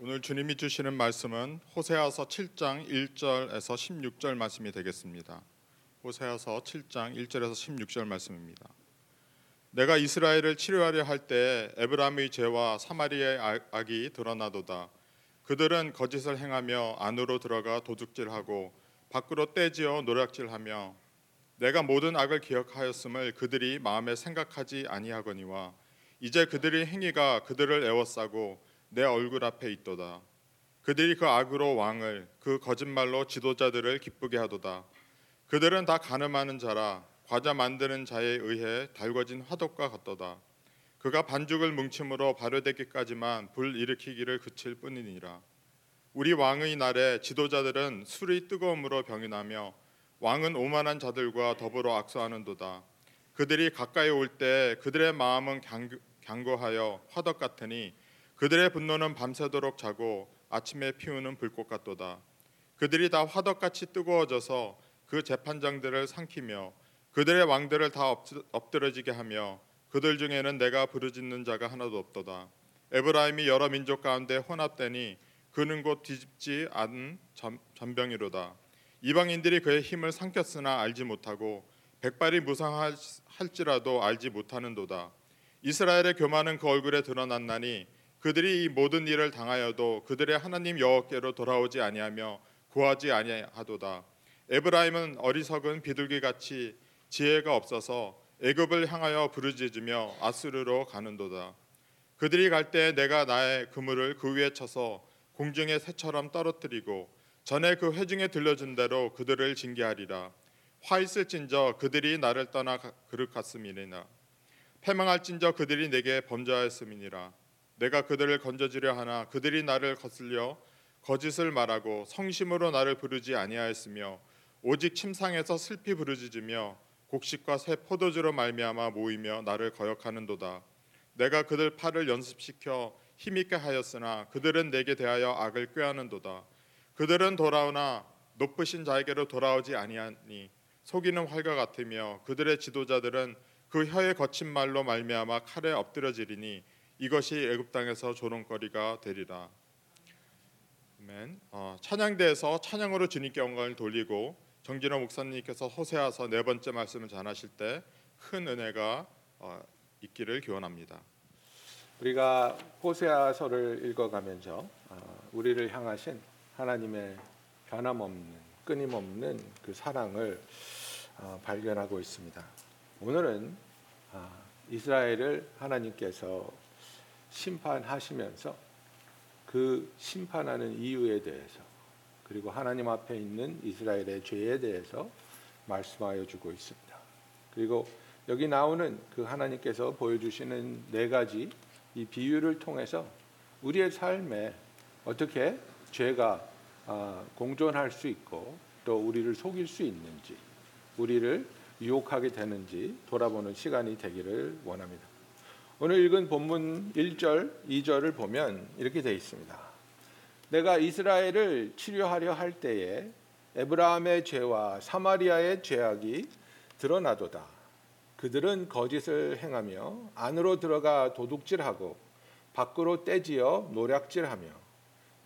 오늘 주님이 주시는 말씀은 호세아서 7장 1절에서 16절 말씀이 되겠습니다. 호세아서 7장 1절에서 16절 말씀입니다. 내가 이스라엘을 치료하려 할 때 에브라임의 죄와 사마리아의 악- 악이 드러나도다. 그들은 거짓을 행하며 안으로 들어가 도둑질하고 밖으로 떼지어 노략질하며 내가 모든 악을 기억하였음을 그들이 마음에 생각하지 아니하거니와 이제 그들의 행위가 그들을 애워싸고 내 얼굴 앞에 있도다. 그들이 그 악으로 왕을 그 거짓말로 지도자들을 기쁘게 하도다. 그들은 다 가늠하는 자라 과자 만드는 자에 의해 달궈진 화덕과 같도다. 그가 반죽을 뭉침으로 발효되기까지만 불 일으키기를 그칠 뿐이니라. 우리 왕의 날에 지도자들은 술이 뜨거움으로 병이 나며 왕은 오만한 자들과 더불어 악수하는도다. 그들이 가까이 올 때 그들의 마음은 강구- 강고하여 화덕 같으니 그들의 분노는 밤새도록 자고 아침에 피우는 불꽃 같도다. 그들이 다 화덕같이 뜨거워져서 그 재판장들을 삼키며 그들의 왕들을 다 엎드- 엎드러지게 하며 그들 중에는 내가 부르짖는 자가 하나도 없도다. 에브라임이 여러 민족 가운데 혼합되니 그는 곧 뒤집지 않은 전- 전병이로다. 이방인들이 그의 힘을 삼켰으나 알지 못하고 백발이 무상할지라도 알지 못하는도다. 이스라엘의 교만은 그 얼굴에 드러났나니 그들이 이 모든 일을 당하여도 그들의 하나님 여호와께로 돌아오지 아니하며 구하지 아니하도다. 에브라임은 어리석은 비둘기 같이 지혜가 없어서 애굽을 향하여 부르짖으며 아수르로 가는도다. 그들이 갈 때 내가 나의 그물을 그 위에 쳐서 공중의 새처럼 떨어뜨리고 전에 그 회중에 들려준 대로 그들을 징계하리라. 화 있을진저 그들이 나를 떠나 가- 그릇 갔음이니라. 패망할진저 그들이 내게 범죄하였음이니라. 내가 그들을 건져주려 하나 그들이 나를 거슬려 거짓을 말하고 성심으로 나를 부르지 아니하였으며 오직 침상에서 슬피 부르짖으며 곡식과 새 포도주로 말미암아 모이며 나를 거역하는도다. 내가 그들 팔을 연습시켜 힘있게 하였으나 그들은 내게 대하여 악을 꾀하는도다. 그들은 돌아오나 높으신 자에게로 돌아오지 아니하니 속이는 활과 같으며 그들의 지도자들은 그 혀의 거친 말로 말미암아 칼에 엎드려지리니 이것이 애굽 땅에서 조롱거리가 되리라. 아멘. 어, 찬양대에서 찬양으로 주님께 영광을 돌리고 정진호 목사님께서 호세아서 네 번째 말씀을 전하실 때 큰 은혜가 어, 있기를 기원합니다. 우리가 호세아서를 읽어가면서 어, 우리를 향하신 하나님의 변함없는 끊임없는 그 사랑을 어, 발견하고 있습니다. 오늘은 아, 이스라엘을 하나님께서 심판하시면서 그 심판하는 이유에 대해서 그리고 하나님 앞에 있는 이스라엘의 죄에 대해서 말씀하여 주고 있습니다. 그리고 여기 나오는 그 하나님께서 보여주시는 네 가지 이 비유를 통해서 우리의 삶에 어떻게 죄가 아, 공존할 수 있고 또 우리를 속일 수 있는지 우리를 유혹하게 되는지 돌아보는 시간이 되기를 원합니다. 오늘 읽은 본문 1절, 2절을 보면 이렇게 되어 있습니다. 내가 이스라엘을 치료하려 할 때에 에브라함의 죄와 사마리아의 죄악이 드러나도다. 그들은 거짓을 행하며 안으로 들어가 도둑질하고 밖으로 떼지어 노략질하며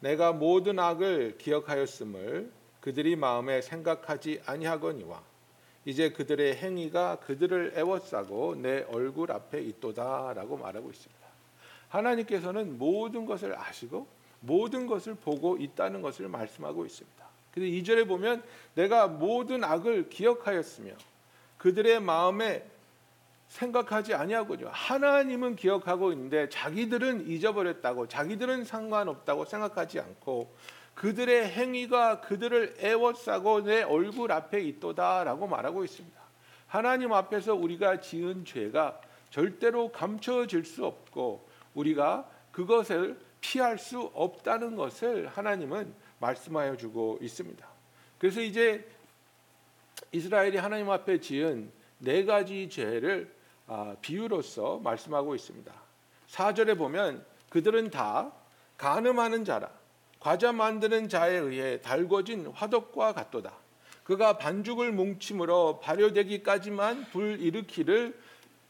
내가 모든 악을 기억하였음을 그들이 마음에 생각하지 아니하거니와 이제 그들의 행위가 그들을 애워싸고 내 얼굴 앞에 있도다라고 말하고 있습니다. 하나님께서는 모든 것을 아시고 모든 것을 보고 있다는 것을 말씀하고 있습니다. 그래서 2절에 보면 내가 모든 악을 기억하였으며 그들의 마음에 생각하지 아니하거든요. 하나님은 기억하고 있는데 자기들은 잊어버렸다고 자기들은 상관없다고 생각하지 않고 그들의 행위가 그들을 애워싸고 내 얼굴 앞에 있도다라고 말하고 있습니다. 하나님 앞에서 우리가 지은 죄가 절대로 감춰질 수 없고 우리가 그것을 피할 수 없다는 것을 하나님은 말씀하여 주고 있습니다. 그래서 이제 이스라엘이 하나님 앞에 지은 네 가지 죄를 아, 비유로서 말씀하고 있습니다. 4절에 보면 그들은 다 간음하는 자라 과자 만드는 자에 의해 달궈진 화덕과 같도다. 그가 반죽을 뭉침으로 발효되기까지만 불 일으키를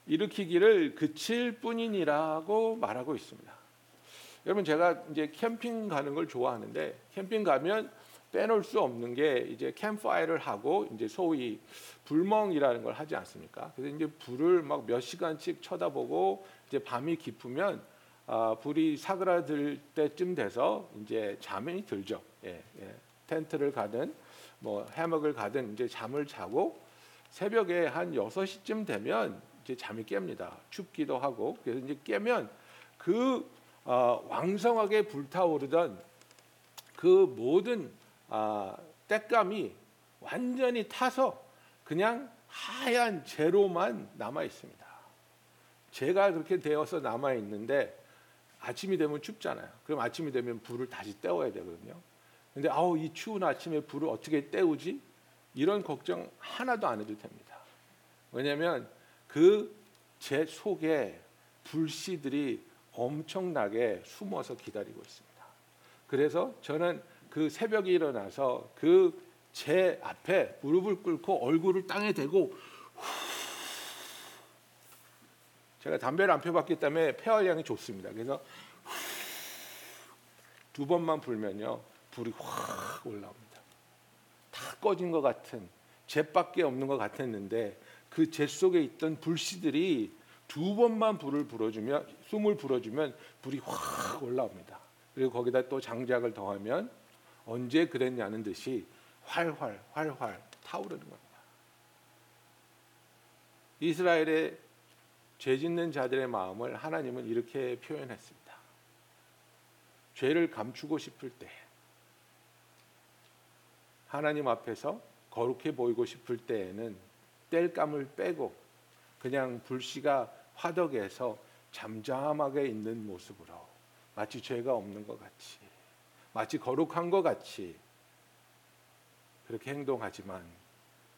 일으키기를 그칠 뿐이니라고 말하고 있습니다. 여러분 제가 이제 캠핑 가는 걸 좋아하는데 캠핑 가면 빼놓을 수 없는 게 이제 캠파이어를 하고 이제 소위 불멍이라는 걸 하지 않습니까? 그래서 이제 불을 막 몇 시간씩 쳐다보고 이제 밤이 깊으면 아, 불이 사그라들 때쯤 돼서 이제 잠이 들죠. 예, 예. 텐트를 가든 뭐 해먹을 가든 이제 잠을 자고 새벽에 한 6시쯤 되면 이제 잠이 깹니다. 춥기도 하고 그래서 이제 깨면 그 어, 왕성하게 불타오르던 그 모든 아, 때감이 완전히 타서 그냥 하얀 재로만 남아 있습니다. 제가 그렇게 되어서 남아 있는데 아침이 되면 춥잖아요. 그럼 아침이 되면 불을 다시 떼워야 되거든요. 근데 아우 이 추운 아침에 불을 어떻게 떼우지? 이런 걱정 하나도 안 해도 됩니다. 왜냐하면 그 제 속에 불씨들이 엄청나게 숨어서 기다리고 있습니다. 그래서 저는 그 새벽에 일어나서 그 제 앞에 무릎을 꿇고 얼굴을 땅에 대고 제가 담배를 안 펴봤기 때문에 폐활량이 좋습니다. 그래서 두 번만 불면요 불이 확 올라옵니다. 다 꺼진 것 같은 잿밖에 없는 것 같았는데 그잿 속에 있던 불씨들이 두 번만 불을 불어주면 숨을 불어주면 불이 확 올라옵니다. 그리고 거기다 또 장작을 더하면 언제 그랬냐는 듯이 활활 활활 타오르는 겁니다. 이스라엘의 죄 짓는 자들의 마음을 하나님은 이렇게 표현했습니다. 죄를 감추고 싶을 때 하나님 앞에서 거룩해 보이고 싶을 때에는 땔감을 빼고 그냥 불씨가 화덕에서 잠잠하게 있는 모습으로 마치 죄가 없는 것 같이 마치 거룩한 것 같이 그렇게 행동하지만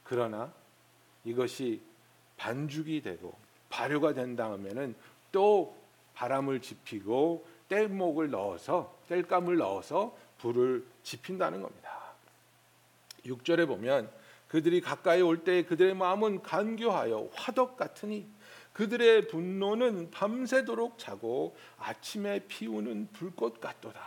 그러나 이것이 반죽이 되고 발효가 된 다음에는 또 바람을 지피고 땔목을 넣어서 땔감을 넣어서 불을 지핀다는 겁니다. 6절에 보면 그들이 가까이 올 때 그들의 마음은 간교하여 화덕 같으니 그들의 분노는 밤새도록 자고 아침에 피우는 불꽃 같도다.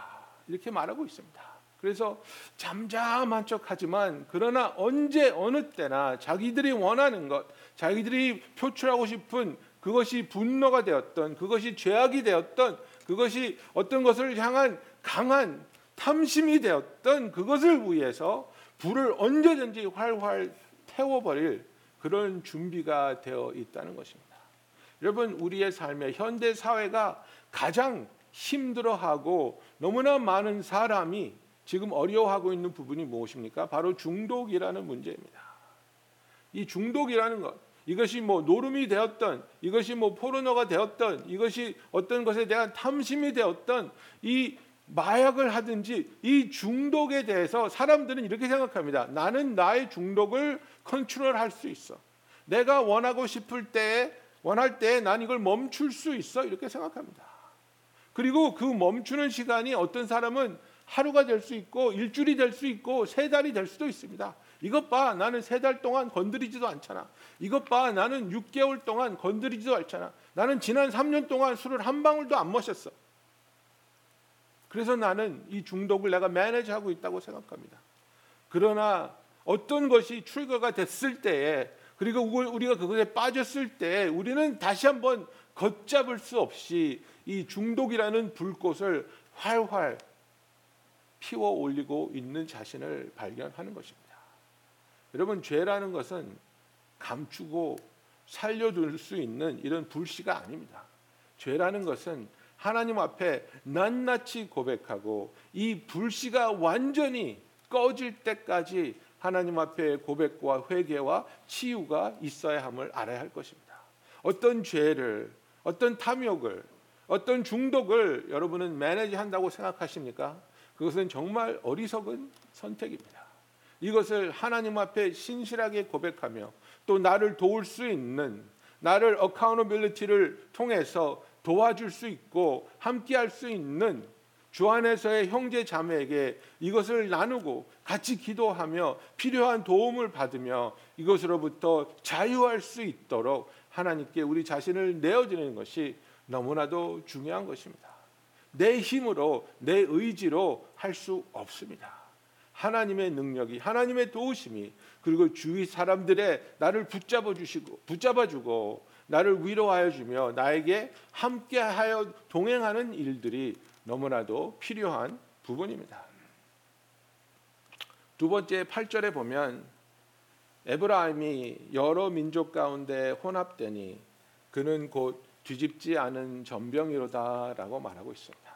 이렇게 말하고 있습니다. 그래서 잠잠한 척하지만 그러나 언제 어느 때나 자기들이 원하는 것, 자기들이 표출하고 싶은 그것이 분노가 되었던 그것이 죄악이 되었던 그것이 어떤 것을 향한 강한 탐심이 되었던 그것을 위해서 불을 언제든지 활활 태워버릴 그런 준비가 되어 있다는 것입니다. 여러분 우리의 삶에 현대 사회가 가장 힘들어하고 너무나 많은 사람이 지금 어려워하고 있는 부분이 무엇입니까? 바로 중독이라는 문제입니다. 이 중독이라는 것, 이것이 뭐 노름이 되었던, 이것이 뭐 포르노가 되었던, 이것이 어떤 것에 대한 탐심이 되었던 이 마약을 하든지 이 중독에 대해서 사람들은 이렇게 생각합니다. 나는 나의 중독을 컨트롤할 수 있어. 내가 원하고 싶을 때에 원할 때난 이걸 멈출 수 있어 이렇게 생각합니다. 그리고 그 멈추는 시간이 어떤 사람은 하루가 될 수 있고 일주일이 될 수 있고 세 달이 될 수도 있습니다. 이것 봐 나는 세 달 동안 건드리지도 않잖아. 이것 봐 나는 6개월 동안 건드리지도 않잖아. 나는 지난 3년 동안 술을 한 방울도 안 마셨어. 그래서 나는 이 중독을 내가 매니지하고 있다고 생각합니다. 그러나 어떤 것이 출거가 됐을 때에 그리고 우리가 그것에 빠졌을 때 우리는 다시 한번 걷잡을 수 없이 이 중독이라는 불꽃을 활활 피워 올리고 있는 자신을 발견하는 것입니다. 여러분 죄라는 것은 감추고 살려둘 수 있는 이런 불씨가 아닙니다. 죄라는 것은 하나님 앞에 낱낱이 고백하고 이 불씨가 완전히 꺼질 때까지 하나님 앞에 고백과 회개와 치유가 있어야 함을 알아야 할 것입니다. 어떤 죄를, 어떤 탐욕을, 어떤 중독을 여러분은 manage 한다고 생각하십니까? 그것은 정말 어리석은 선택입니다. 이것을 하나님 앞에 신실하게 고백하며 또 나를 도울 수 있는 나를 accountability를 통해서 도와줄 수 있고 함께할 수 있는 주 안에서의 형제 자매에게 이것을 나누고 같이 기도하며 필요한 도움을 받으며 이것으로부터 자유할 수 있도록 하나님께 우리 자신을 내어드리는 것이 너무나도 중요한 것입니다. 내 힘으로 내 의지로 할 수 없습니다. 하나님의 능력이 하나님의 도우심이 그리고 주위 사람들의 나를 붙잡아 주시고 붙잡아 주고 나를 위로하여 주며 나에게 함께하여 동행하는 일들이 너무나도 필요한 부분입니다. 두 번째 8절에 보면 에브라임이 여러 민족 가운데 혼합되니 그는 곧 뒤집지 않은 전병이로다라고 말하고 있습니다.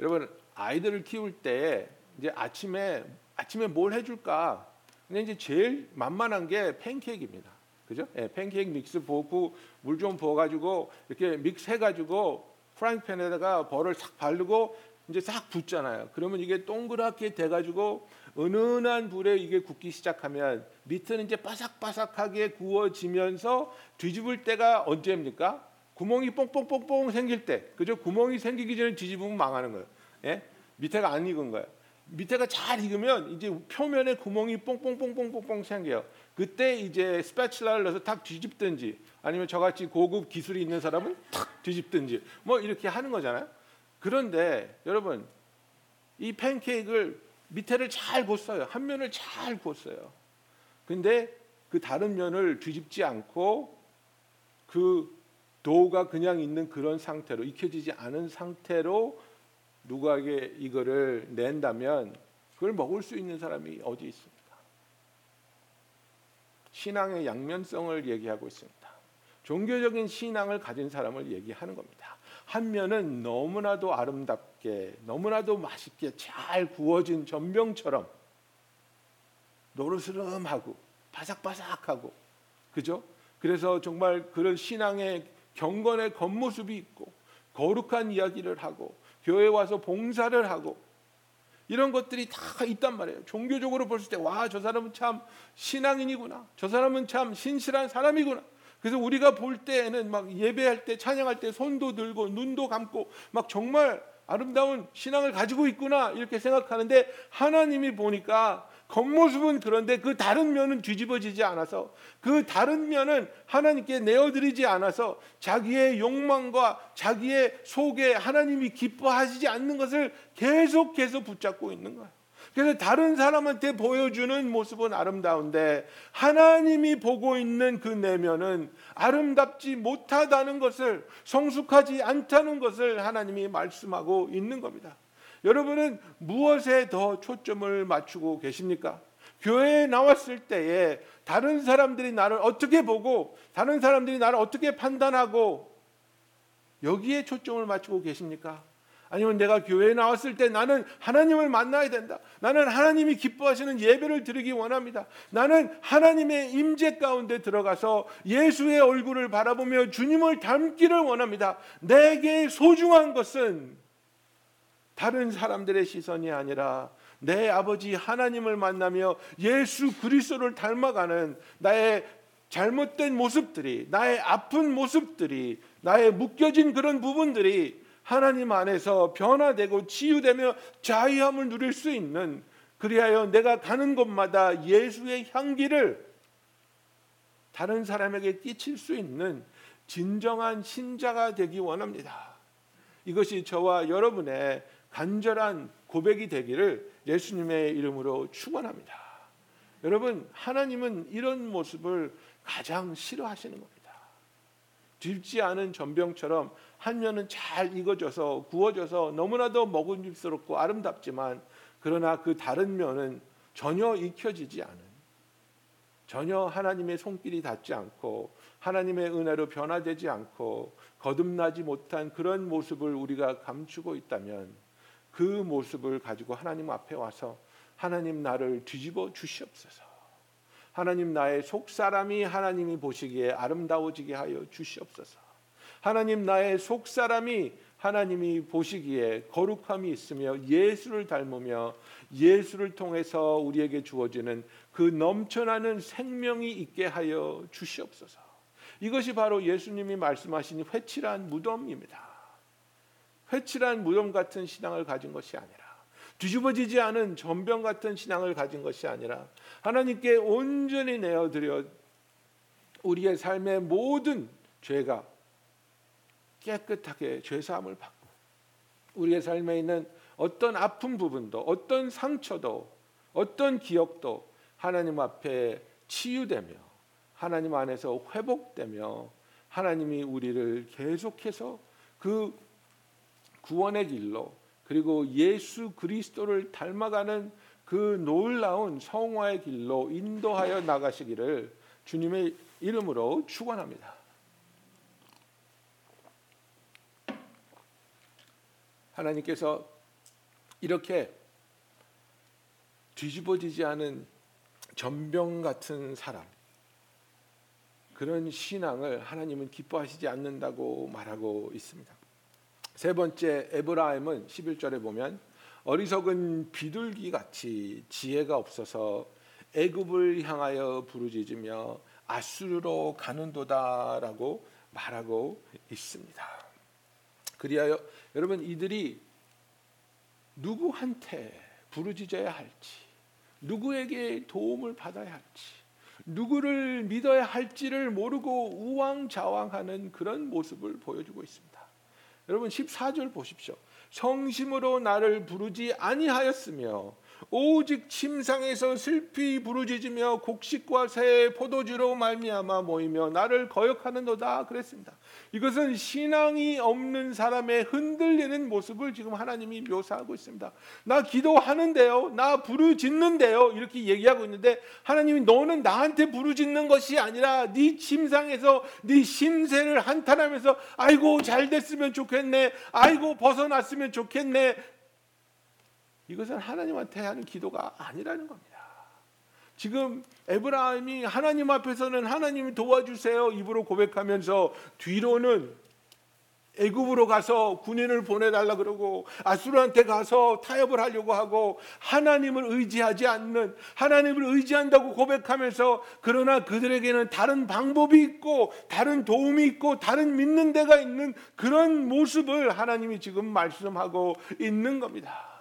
여러분 아이들을 키울 때 이제 아침에 아침에 뭘 해줄까? 근데 이제 제일 만만한 게 팬케이크입니다. 그죠? 예, 팬케이크 믹스 부고 물 좀 부어가지고 이렇게 믹스 해가지고 프라이팬에다가 버를 싹 바르고 이제 싹 붓잖아요. 그러면 이게 동그랗게 돼가지고 은은한 불에 이게 굽기 시작하면 밑에는 이제 바삭바삭하게 구워지면서 뒤집을 때가 언제입니까? 구멍이 뽕뽕뽕뽕 생길 때, 그죠? 구멍이 생기기 전에 뒤집으면 망하는 거예요. 예? 밑에가 안 익은 거예요. 밑에가 잘 익으면 이제 표면에 구멍이 뽕뽕뽕뽕뽕뽕 생겨요. 그때 이제 스패츌라를 넣어서 탁 뒤집든지 아니면 저같이 고급 기술이 있는 사람은 탁 뒤집든지 뭐 이렇게 하는 거잖아요. 그런데 여러분 이 팬케이크를 밑에를 잘 구웠어요. 한 면을 잘 구웠어요. 근데 그 다른 면을 뒤집지 않고 그 도우가 그냥 있는 그런 상태로 익혀지지 않은 상태로 누구에게 이거를 낸다면 그걸 먹을 수 있는 사람이 어디 있습니까? 신앙의 양면성을 얘기하고 있습니다. 종교적인 신앙을 가진 사람을 얘기하는 겁니다. 한 면은 너무나도 아름답게, 너무나도 맛있게 잘 구워진 전병처럼 노르스름하고 바삭바삭하고, 그죠? 그래서 정말 그런 신앙의 경건의 겉모습이 있고 거룩한 이야기를 하고 교회 와서 봉사를 하고 이런 것들이 다 있단 말이에요. 종교적으로 봤을 때 와 저 사람은 참 신앙인이구나. 저 사람은 참 신실한 사람이구나. 그래서 우리가 볼 때에는 막 예배할 때 찬양할 때 손도 들고 눈도 감고 막 정말 아름다운 신앙을 가지고 있구나 이렇게 생각하는데 하나님이 보니까 겉모습은 그런데 그 다른 면은 뒤집어지지 않아서 그 다른 면은 하나님께 내어드리지 않아서 자기의 욕망과 자기의 속에 하나님이 기뻐하시지 않는 것을 계속해서 붙잡고 있는 거예요. 그래서 다른 사람한테 보여주는 모습은 아름다운데 하나님이 보고 있는 그 내면은 아름답지 못하다는 것을 성숙하지 않다는 것을 하나님이 말씀하고 있는 겁니다. 여러분은 무엇에 더 초점을 맞추고 계십니까? 교회에 나왔을 때에 다른 사람들이 나를 어떻게 보고 다른 사람들이 나를 어떻게 판단하고 여기에 초점을 맞추고 계십니까? 아니면 내가 교회에 나왔을 때 나는 하나님을 만나야 된다. 나는 하나님이 기뻐하시는 예배를 드리기 원합니다. 나는 하나님의 임재 가운데 들어가서 예수의 얼굴을 바라보며 주님을 닮기를 원합니다. 내게 소중한 것은 다른 사람들의 시선이 아니라 내 아버지 하나님을 만나며 예수 그리스도를 닮아가는 나의 잘못된 모습들이 나의 아픈 모습들이 나의 묶여진 그런 부분들이 하나님 안에서 변화되고 치유되며 자유함을 누릴 수 있는 그리하여 내가 가는 곳마다 예수의 향기를 다른 사람에게 끼칠 수 있는 진정한 신자가 되기 원합니다. 이것이 저와 여러분의 간절한 고백이 되기를 예수님의 이름으로 축원합니다. 여러분 하나님은 이런 모습을 가장 싫어하시는 겁니다. 딥지 않은 전병처럼 한 면은 잘 익어져서 구워져서 너무나도 먹음직스럽고 아름답지만 그러나 그 다른 면은 전혀 익혀지지 않은 전혀 하나님의 손길이 닿지 않고 하나님의 은혜로 변화되지 않고 거듭나지 못한 그런 모습을 우리가 감추고 있다면 그 모습을 가지고 하나님 앞에 와서 하나님 나를 뒤집어 주시옵소서. 하나님 나의 속 사람이 하나님이 보시기에 아름다워지게 하여 주시옵소서. 하나님 나의 속 사람이 하나님이 보시기에 거룩함이 있으며 예수를 닮으며 예수를 통해서 우리에게 주어지는 그 넘쳐나는 생명이 있게 하여 주시옵소서. 이것이 바로 예수님이 말씀하신 회칠한 무덤입니다. 회칠한 무덤 같은 신앙을 가진 것이 아니라 뒤집어지지 않은 전병 같은 신앙을 가진 것이 아니라 하나님께 온전히 내어드려 우리의 삶의 모든 죄가 깨끗하게 죄 사함을 받고 우리의 삶에 있는 어떤 아픈 부분도 어떤 상처도 어떤 기억도 하나님 앞에 치유되며 하나님 안에서 회복되며 하나님이 우리를 계속해서 그 구원의 길로 그리고 예수 그리스도를 닮아가는 그 놀라운 성화의 길로 인도하여 나가시기를 주님의 이름으로 축원합니다. 하나님께서 이렇게 뒤집어지지 않은 전병 같은 사람 그런 신앙을 하나님은 기뻐하시지 않는다고 말하고 있습니다. 세 번째 에브라임은 11절에 보면 어리석은 비둘기 같이 지혜가 없어서 애굽을 향하여 부르짖으며 아수르로 가는도다라고 말하고 있습니다. 그리하여 여러분 이들이 누구한테 부르짖어야 할지 누구에게 도움을 받아야 할지 누구를 믿어야 할지를 모르고 우왕좌왕하는 그런 모습을 보여주고 있습니다. 여러분 14절 보십시오. 성심으로 나를 부르지 아니하였으며 오직 침상에서 슬피 부르짖으며 곡식과 새 포도주로 말미암아 모이며 나를 거역하는도다 그랬습니다. 이것은 신앙이 없는 사람의 흔들리는 모습을 지금 하나님이 묘사하고 있습니다. 나 기도하는데요. 나 부르짖는데요. 이렇게 얘기하고 있는데 하나님이 너는 나한테 부르짖는 것이 아니라 네 침상에서 네 심세를 한탄하면서 아이고 잘 됐으면 좋겠네. 아이고 벗어났으면 좋겠네. 이것은 하나님한테 하는 기도가 아니라는 겁니다. 지금 에브라임이 하나님 앞에서는 하나님이 도와주세요 입으로 고백하면서 뒤로는 애굽으로 가서 군인을 보내달라 그러고 아수르한테 가서 타협을 하려고 하고 하나님을 의지하지 않는 하나님을 의지한다고 고백하면서 그러나 그들에게는 다른 방법이 있고 다른 도움이 있고 다른 믿는 데가 있는 그런 모습을 하나님이 지금 말씀하고 있는 겁니다.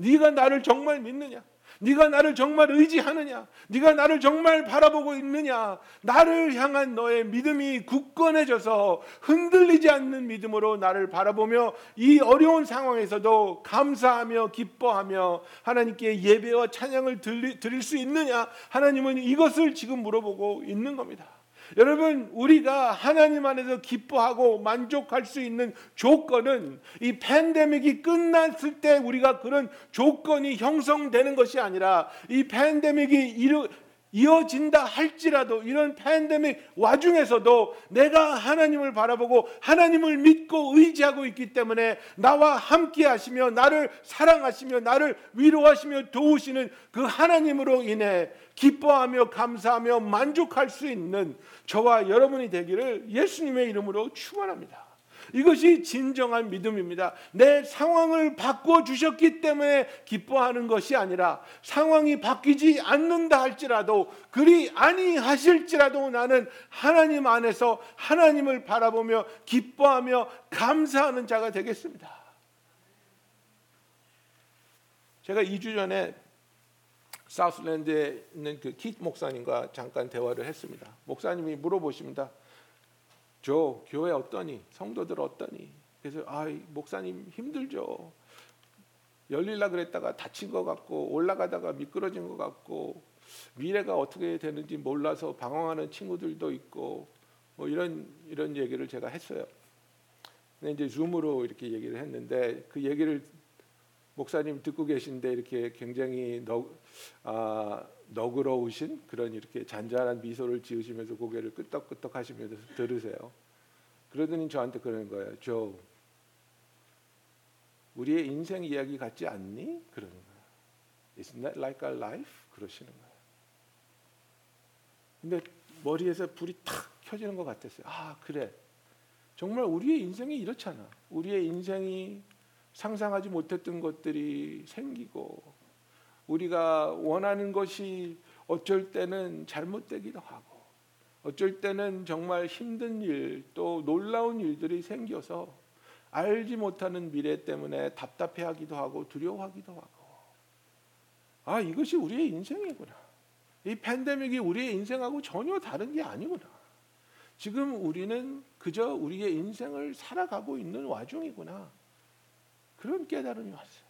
네가 나를 정말 믿느냐? 네가 나를 정말 의지하느냐? 네가 나를 정말 바라보고 있느냐? 나를 향한 너의 믿음이 굳건해져서 흔들리지 않는 믿음으로 나를 바라보며 이 어려운 상황에서도 감사하며 기뻐하며 하나님께 예배와 찬양을 드릴 수 있느냐? 하나님은 이것을 지금 물어보고 있는 겁니다. 여러분 우리가 하나님 안에서 기뻐하고 만족할 수 있는 조건은 이 팬데믹이 끝났을 때 우리가 그런 조건이 형성되는 것이 아니라 이 팬데믹이 이루, 이어진다 할지라도 이런 팬데믹 와중에서도 내가 하나님을 바라보고 하나님을 믿고 의지하고 있기 때문에 나와 함께 하시며 나를 사랑하시며 나를 위로하시며 도우시는 그 하나님으로 인해 기뻐하며 감사하며 만족할 수 있는 저와 여러분이 되기를 예수님의 이름으로 축원합니다. 이것이 진정한 믿음입니다. 내 상황을 바꿔 주셨기 때문에 기뻐하는 것이 아니라 상황이 바뀌지 않는다 할지라도 그리 아니하실지라도 나는 하나님 안에서 하나님을 바라보며 기뻐하며 감사하는 자가 되겠습니다. 제가 2주 전에 사우스랜드에 있는 그 킷 목사님과 잠깐 대화를 했습니다. 목사님이 물어보십니다. 저 교회 어떠니? 성도들 어떠니? 그래서 아 목사님 힘들죠. 열릴라 그랬다가 다친 것 같고 올라가다가 미끄러진 것 같고 미래가 어떻게 되는지 몰라서 방황하는 친구들도 있고 뭐 이런 이런 얘기를 제가 했어요. 근데 이제 줌으로 이렇게 얘기를 했는데 그 얘기를 목사님 듣고 계신데 이렇게 굉장히 너, 아, 너그러우신 그런 이렇게 잔잔한 미소를 지으시면서 고개를 끄덕끄덕 하시면서 들으세요. 그러더니 저한테 그러는 거예요. 조, 우리의 인생 이야기 같지 않니? 그러는 거예요. Isn't that like our life? 그러시는 거예요. 근데 머리에서 불이 탁 켜지는 것 같았어요. 아, 그래. 정말 우리의 인생이 이렇잖아. 우리의 인생이 상상하지 못했던 것들이 생기고 우리가 원하는 것이 어쩔 때는 잘못되기도 하고 어쩔 때는 정말 힘든 일 또 놀라운 일들이 생겨서 알지 못하는 미래 때문에 답답해하기도 하고 두려워하기도 하고. 아 이것이 우리의 인생이구나. 이 팬데믹이 우리의 인생하고 전혀 다른 게 아니구나. 지금 우리는 그저 우리의 인생을 살아가고 있는 와중이구나 그런 깨달음이 왔어요.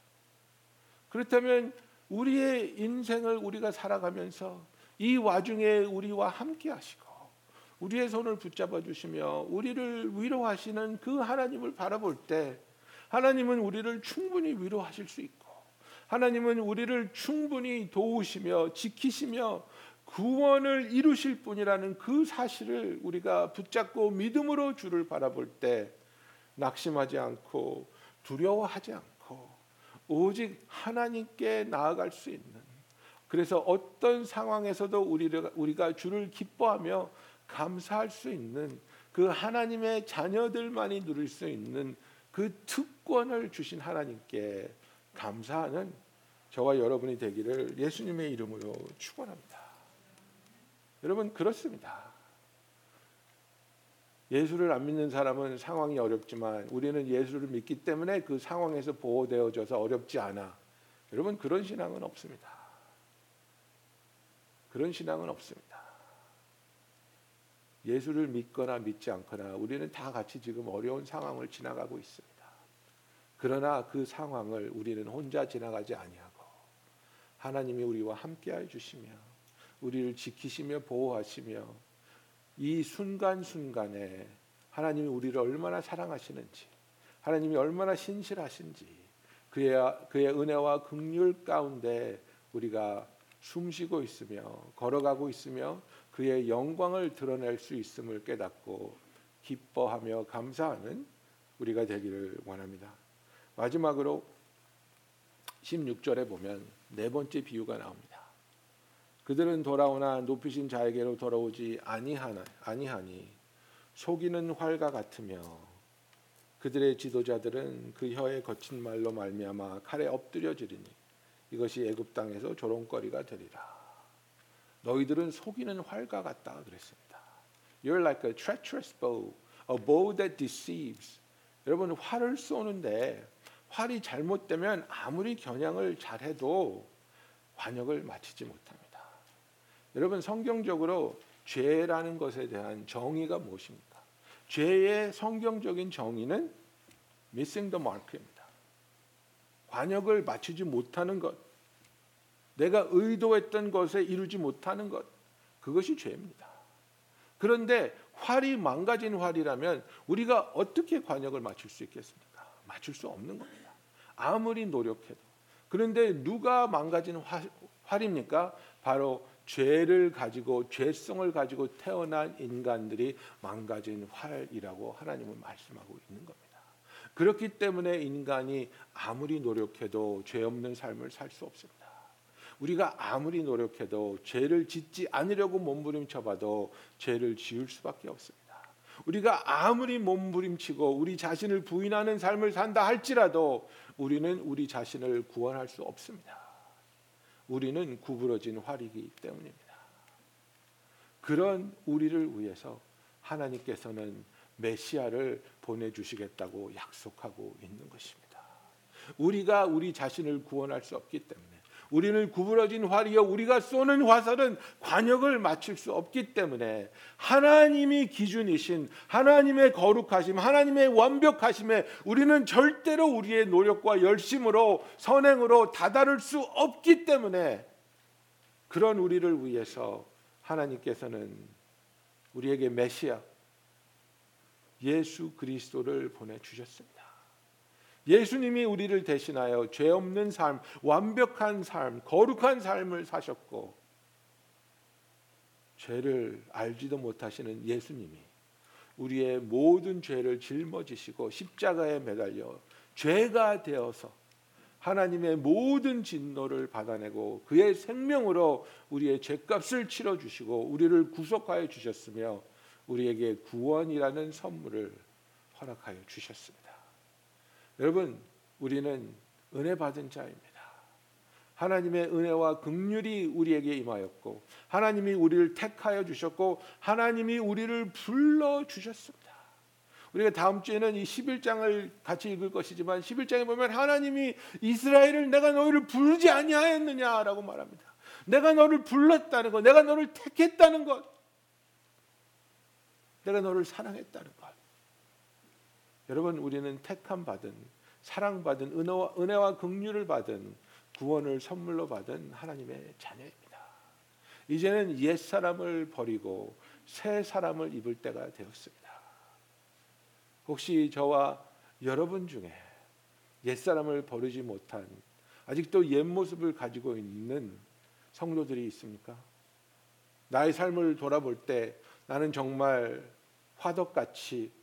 그렇다면 우리의 인생을 우리가 살아가면서 이 와중에 우리와 함께 하시고 우리의 손을 붙잡아 주시며 우리를 위로하시는 그 하나님을 바라볼 때 하나님은 우리를 충분히 위로하실 수 있고 하나님은 우리를 충분히 도우시며 지키시며 구원을 이루실 분이라는 그 사실을 우리가 붙잡고 믿음으로 주를 바라볼 때 낙심하지 않고 두려워하지 않고 오직 하나님께 나아갈 수 있는 그래서 어떤 상황에서도 우리가 우리가 주를 기뻐하며 감사할 수 있는 그 하나님의 자녀들만이 누릴 수 있는 그 특권을 주신 하나님께 감사하는 저와 여러분이 되기를 예수님의 이름으로 축원합니다. 여러분 그렇습니다. 예수를 안 믿는 사람은 상황이 어렵지만 우리는 예수를 믿기 때문에 그 상황에서 보호되어져서 어렵지 않아. 여러분 그런 신앙은 없습니다. 그런 신앙은 없습니다. 예수를 믿거나 믿지 않거나 우리는 다 같이 지금 어려운 상황을 지나가고 있습니다. 그러나 그 상황을 우리는 혼자 지나가지 아니하고 하나님이 우리와 함께해 주시며 우리를 지키시며 보호하시며 이 순간순간에 하나님이 우리를 얼마나 사랑하시는지 하나님이 얼마나 신실하신지 그의 그의 은혜와 긍휼 가운데 우리가 숨쉬고 있으며 걸어가고 있으며 그의 영광을 드러낼 수 있음을 깨닫고 기뻐하며 감사하는 우리가 되기를 원합니다. 마지막으로 16절에 보면 네 번째 비유가 나옵니다. 그들은 돌아오나 높이신 자에게로 돌아오지 아니하나 아니하니 속이는 활과 같으며 그들의 지도자들은 그 혀에 거친 말로 말미암아 칼에 엎드려지리니 이것이 애굽 땅에서 조롱거리가 되리라. 너희들은 속이는 활과 같다 그랬습니다. You're like a treacherous bow, a bow that deceives. 여러분 활을 쏘는데 활이 잘못되면 아무리 겨냥을 잘해도 관역을 맞추지 못합니다. 여러분 성경적으로 죄라는 것에 대한 정의가 무엇입니까? 죄의 성경적인 정의는 missing the mark입니다. 관역을 맞추지 못하는 것, 내가 의도했던 것에 이루지 못하는 것, 그것이 죄입니다. 그런데 활이 망가진 활이라면 우리가 어떻게 관역을 맞출 수 있겠습니까? 맞출 수 없는 겁니다. 아무리 노력해도. 그런데 누가 망가진 활, 활입니까? 바로 죄를 가지고 죄성을 가지고 태어난 인간들이 망가진 활이라고 하나님은 말씀하고 있는 겁니다. 그렇기 때문에 인간이 아무리 노력해도 죄 없는 삶을 살 수 없습니다. 우리가 아무리 노력해도 죄를 짓지 않으려고 몸부림쳐 봐도 죄를 지을 수밖에 없습니다. 우리가 아무리 몸부림치고 우리 자신을 부인하는 삶을 산다 할지라도 우리는 우리 자신을 구원할 수 없습니다. 우리는 구부러진 활이기 때문입니다. 그런 우리를 위해서 하나님께서는 메시아를 보내주시겠다고 약속하고 있는 것입니다. 우리가 우리 자신을 구원할 수 없기 때문에 우리는 구부러진 활이요 우리가 쏘는 화살은 관역을 맞출 수 없기 때문에 하나님이 기준이신 하나님의 거룩하심 하나님의 완벽하심에 우리는 절대로 우리의 노력과 열심으로 선행으로 다다를 수 없기 때문에 그런 우리를 위해서 하나님께서는 우리에게 메시아 예수 그리스도를 보내 주셨습니다. 예수님이 우리를 대신하여 죄 없는 삶, 완벽한 삶, 거룩한 삶을 사셨고 죄를 알지도 못하시는 예수님이 우리의 모든 죄를 짊어지시고 십자가에 매달려 죄가 되어서 하나님의 모든 진노를 받아내고 그의 생명으로 우리의 죄값을 치러 주시고 우리를 구속하여 주셨으며 우리에게 구원이라는 선물을 허락하여 주셨습니다. 여러분, 우리는 은혜 받은 자입니다. 하나님의 은혜와 긍휼이 우리에게 임하였고 하나님이 우리를 택하여 주셨고 하나님이 우리를 불러 주셨습니다. 우리가 다음 주에는 이 11장을 같이 읽을 것이지만 11장에 보면 하나님이 이스라엘을 내가 너희를 부르지 아니하였느냐라고 말합니다. 내가 너를 불렀다는 것, 내가 너를 택했다는 것, 내가 너를 사랑했다는 것. 여러분 우리는 택함 받은 사랑받은 은혜와, 은혜와 긍휼을 받은 구원을 선물로 받은 하나님의 자녀입니다. 이제는 옛 사람을 버리고 새 사람을 입을 때가 되었습니다. 혹시 저와 여러분 중에 옛 사람을 버리지 못한 아직도 옛 모습을 가지고 있는 성도들이 있습니까? 나의 삶을 돌아볼 때 나는 정말 화덕같이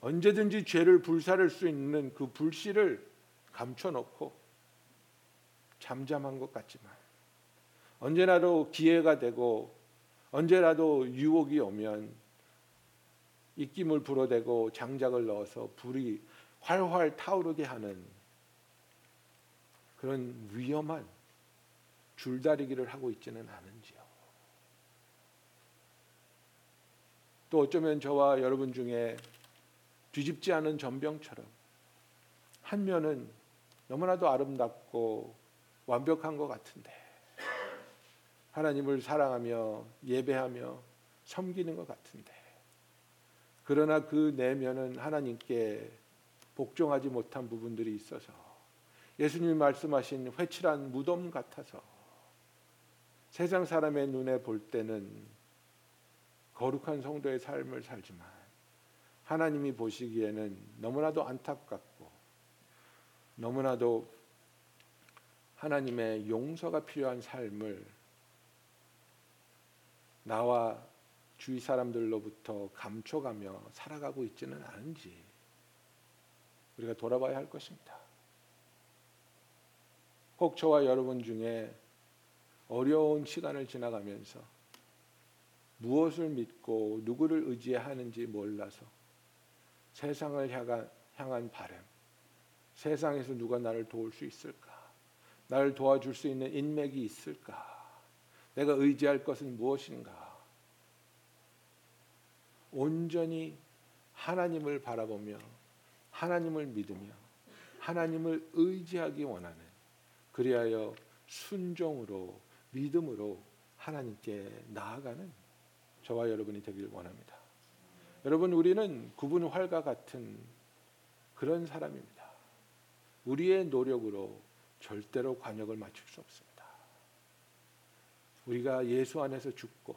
언제든지 죄를 불사를 수 있는 그 불씨를 감춰놓고 잠잠한 것 같지만 언제라도 기회가 되고 언제라도 유혹이 오면 입김을 불어대고 장작을 넣어서 불이 활활 타오르게 하는 그런 위험한 줄다리기를 하고 있지는 않은지요. 또 어쩌면 저와 여러분 중에 뒤집지 않은 전병처럼 한 면은 너무나도 아름답고 완벽한 것 같은데 하나님을 사랑하며 예배하며 섬기는 것 같은데 그러나 그 내면은 하나님께 복종하지 못한 부분들이 있어서 예수님이 말씀하신 회칠한 무덤 같아서 세상 사람의 눈에 볼 때는 거룩한 성도의 삶을 살지만 하나님이 보시기에는 너무나도 안타깝고 너무나도 하나님의 용서가 필요한 삶을 나와 주위 사람들로부터 감춰가며 살아가고 있지는 않은지 우리가 돌아봐야 할 것입니다. 혹 저와 여러분 중에 어려운 시간을 지나가면서 무엇을 믿고 누구를 의지해야 하는지 몰라서 세상을 향한, 향한 바람, 세상에서 누가 나를 도울 수 있을까? 나를 도와줄 수 있는 인맥이 있을까? 내가 의지할 것은 무엇인가? 온전히 하나님을 바라보며 하나님을 믿으며 하나님을 의지하기 원하는 그리하여 순종으로 믿음으로 하나님께 나아가는 저와 여러분이 되길 원합니다. 여러분 우리는 구분 활과 같은 그런 사람입니다. 우리의 노력으로 절대로 관역을 맞출 수 없습니다. 우리가 예수 안에서 죽고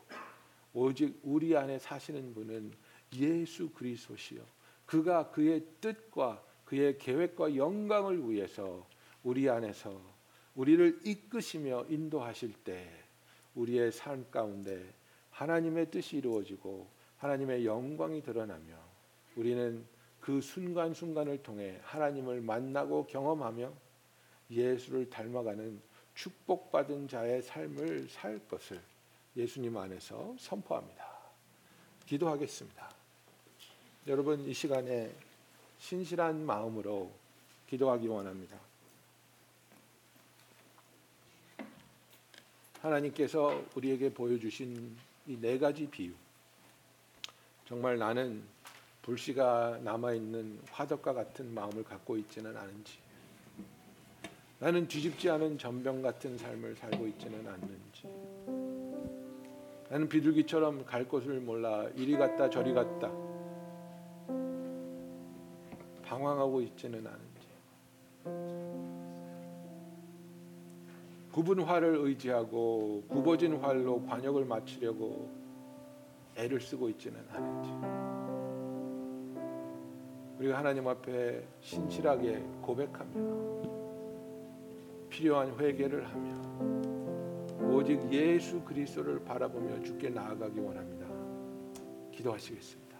오직 우리 안에 사시는 분은 예수 그리스도시요 그가 그의 뜻과 그의 계획과 영광을 위해서 우리 안에서 우리를 이끄시며 인도하실 때 우리의 삶 가운데 하나님의 뜻이 이루어지고 하나님의 영광이 드러나며 우리는 그 순간순간을 통해 하나님을 만나고 경험하며 예수를 닮아가는 축복받은 자의 삶을 살 것을 예수님 안에서 선포합니다. 기도하겠습니다. 여러분 이 시간에 신실한 마음으로 기도하기 원합니다. 하나님께서 우리에게 보여주신 이 네 가지 비유. 정말 나는 불씨가 남아 있는 화덕과 같은 마음을 갖고 있지는 않은지, 나는 뒤집지 않은 전병 같은 삶을 살고 있지는 않는지, 나는 비둘기처럼 갈 곳을 몰라 이리 갔다 저리 갔다 방황하고 있지는 않은지, 활을 의지하고 굽어진 활로 관역을 맞추려고 애를 쓰고 있지는 않은지 우리가 하나님 앞에 신실하게 고백하며 필요한 회개를 하며 오직 예수 그리스도를 바라보며 주께 나아가기 원합니다. 기도하시겠습니다.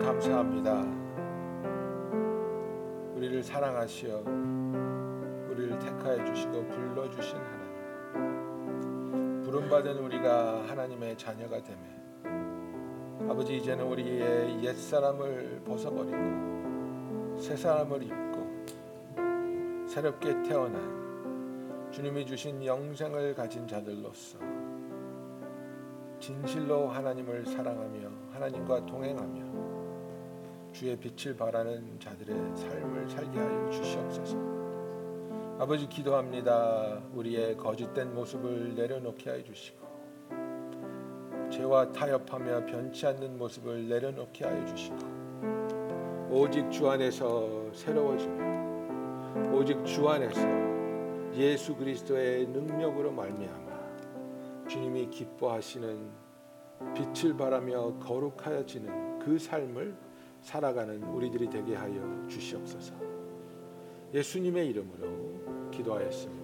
감사합니다. 우리를 사랑하시어 우리를 택하여 주시고 불러 주신 하나님. 부름 받은 우리가 하나님의 자녀가 되매 아버지 이제는 우리의 옛 사람을 벗어버리고 새 사람을 입고 새롭게 태어난 주님이 주신 영생을 가진 자들로서 진실로 하나님을 사랑하며 하나님과 동행하며 주의 빛을 바라는 자들의 삶을 살게 하여 주시옵소서. 아버지 기도합니다. 우리의 거짓된 모습을 내려놓게 하여 주시고 죄와 타협하며 변치 않는 모습을 내려놓게 하여 주시고 오직 주 안에서 새로워지며 오직 주 안에서 예수 그리스도의 능력으로 말미암아 주님이 기뻐하시는 빛을 바라며 거룩하여지는 그 삶을 살아가는 우리들이 되게 하여 주시옵소서. 예수님의 이름으로 기도하였습니다.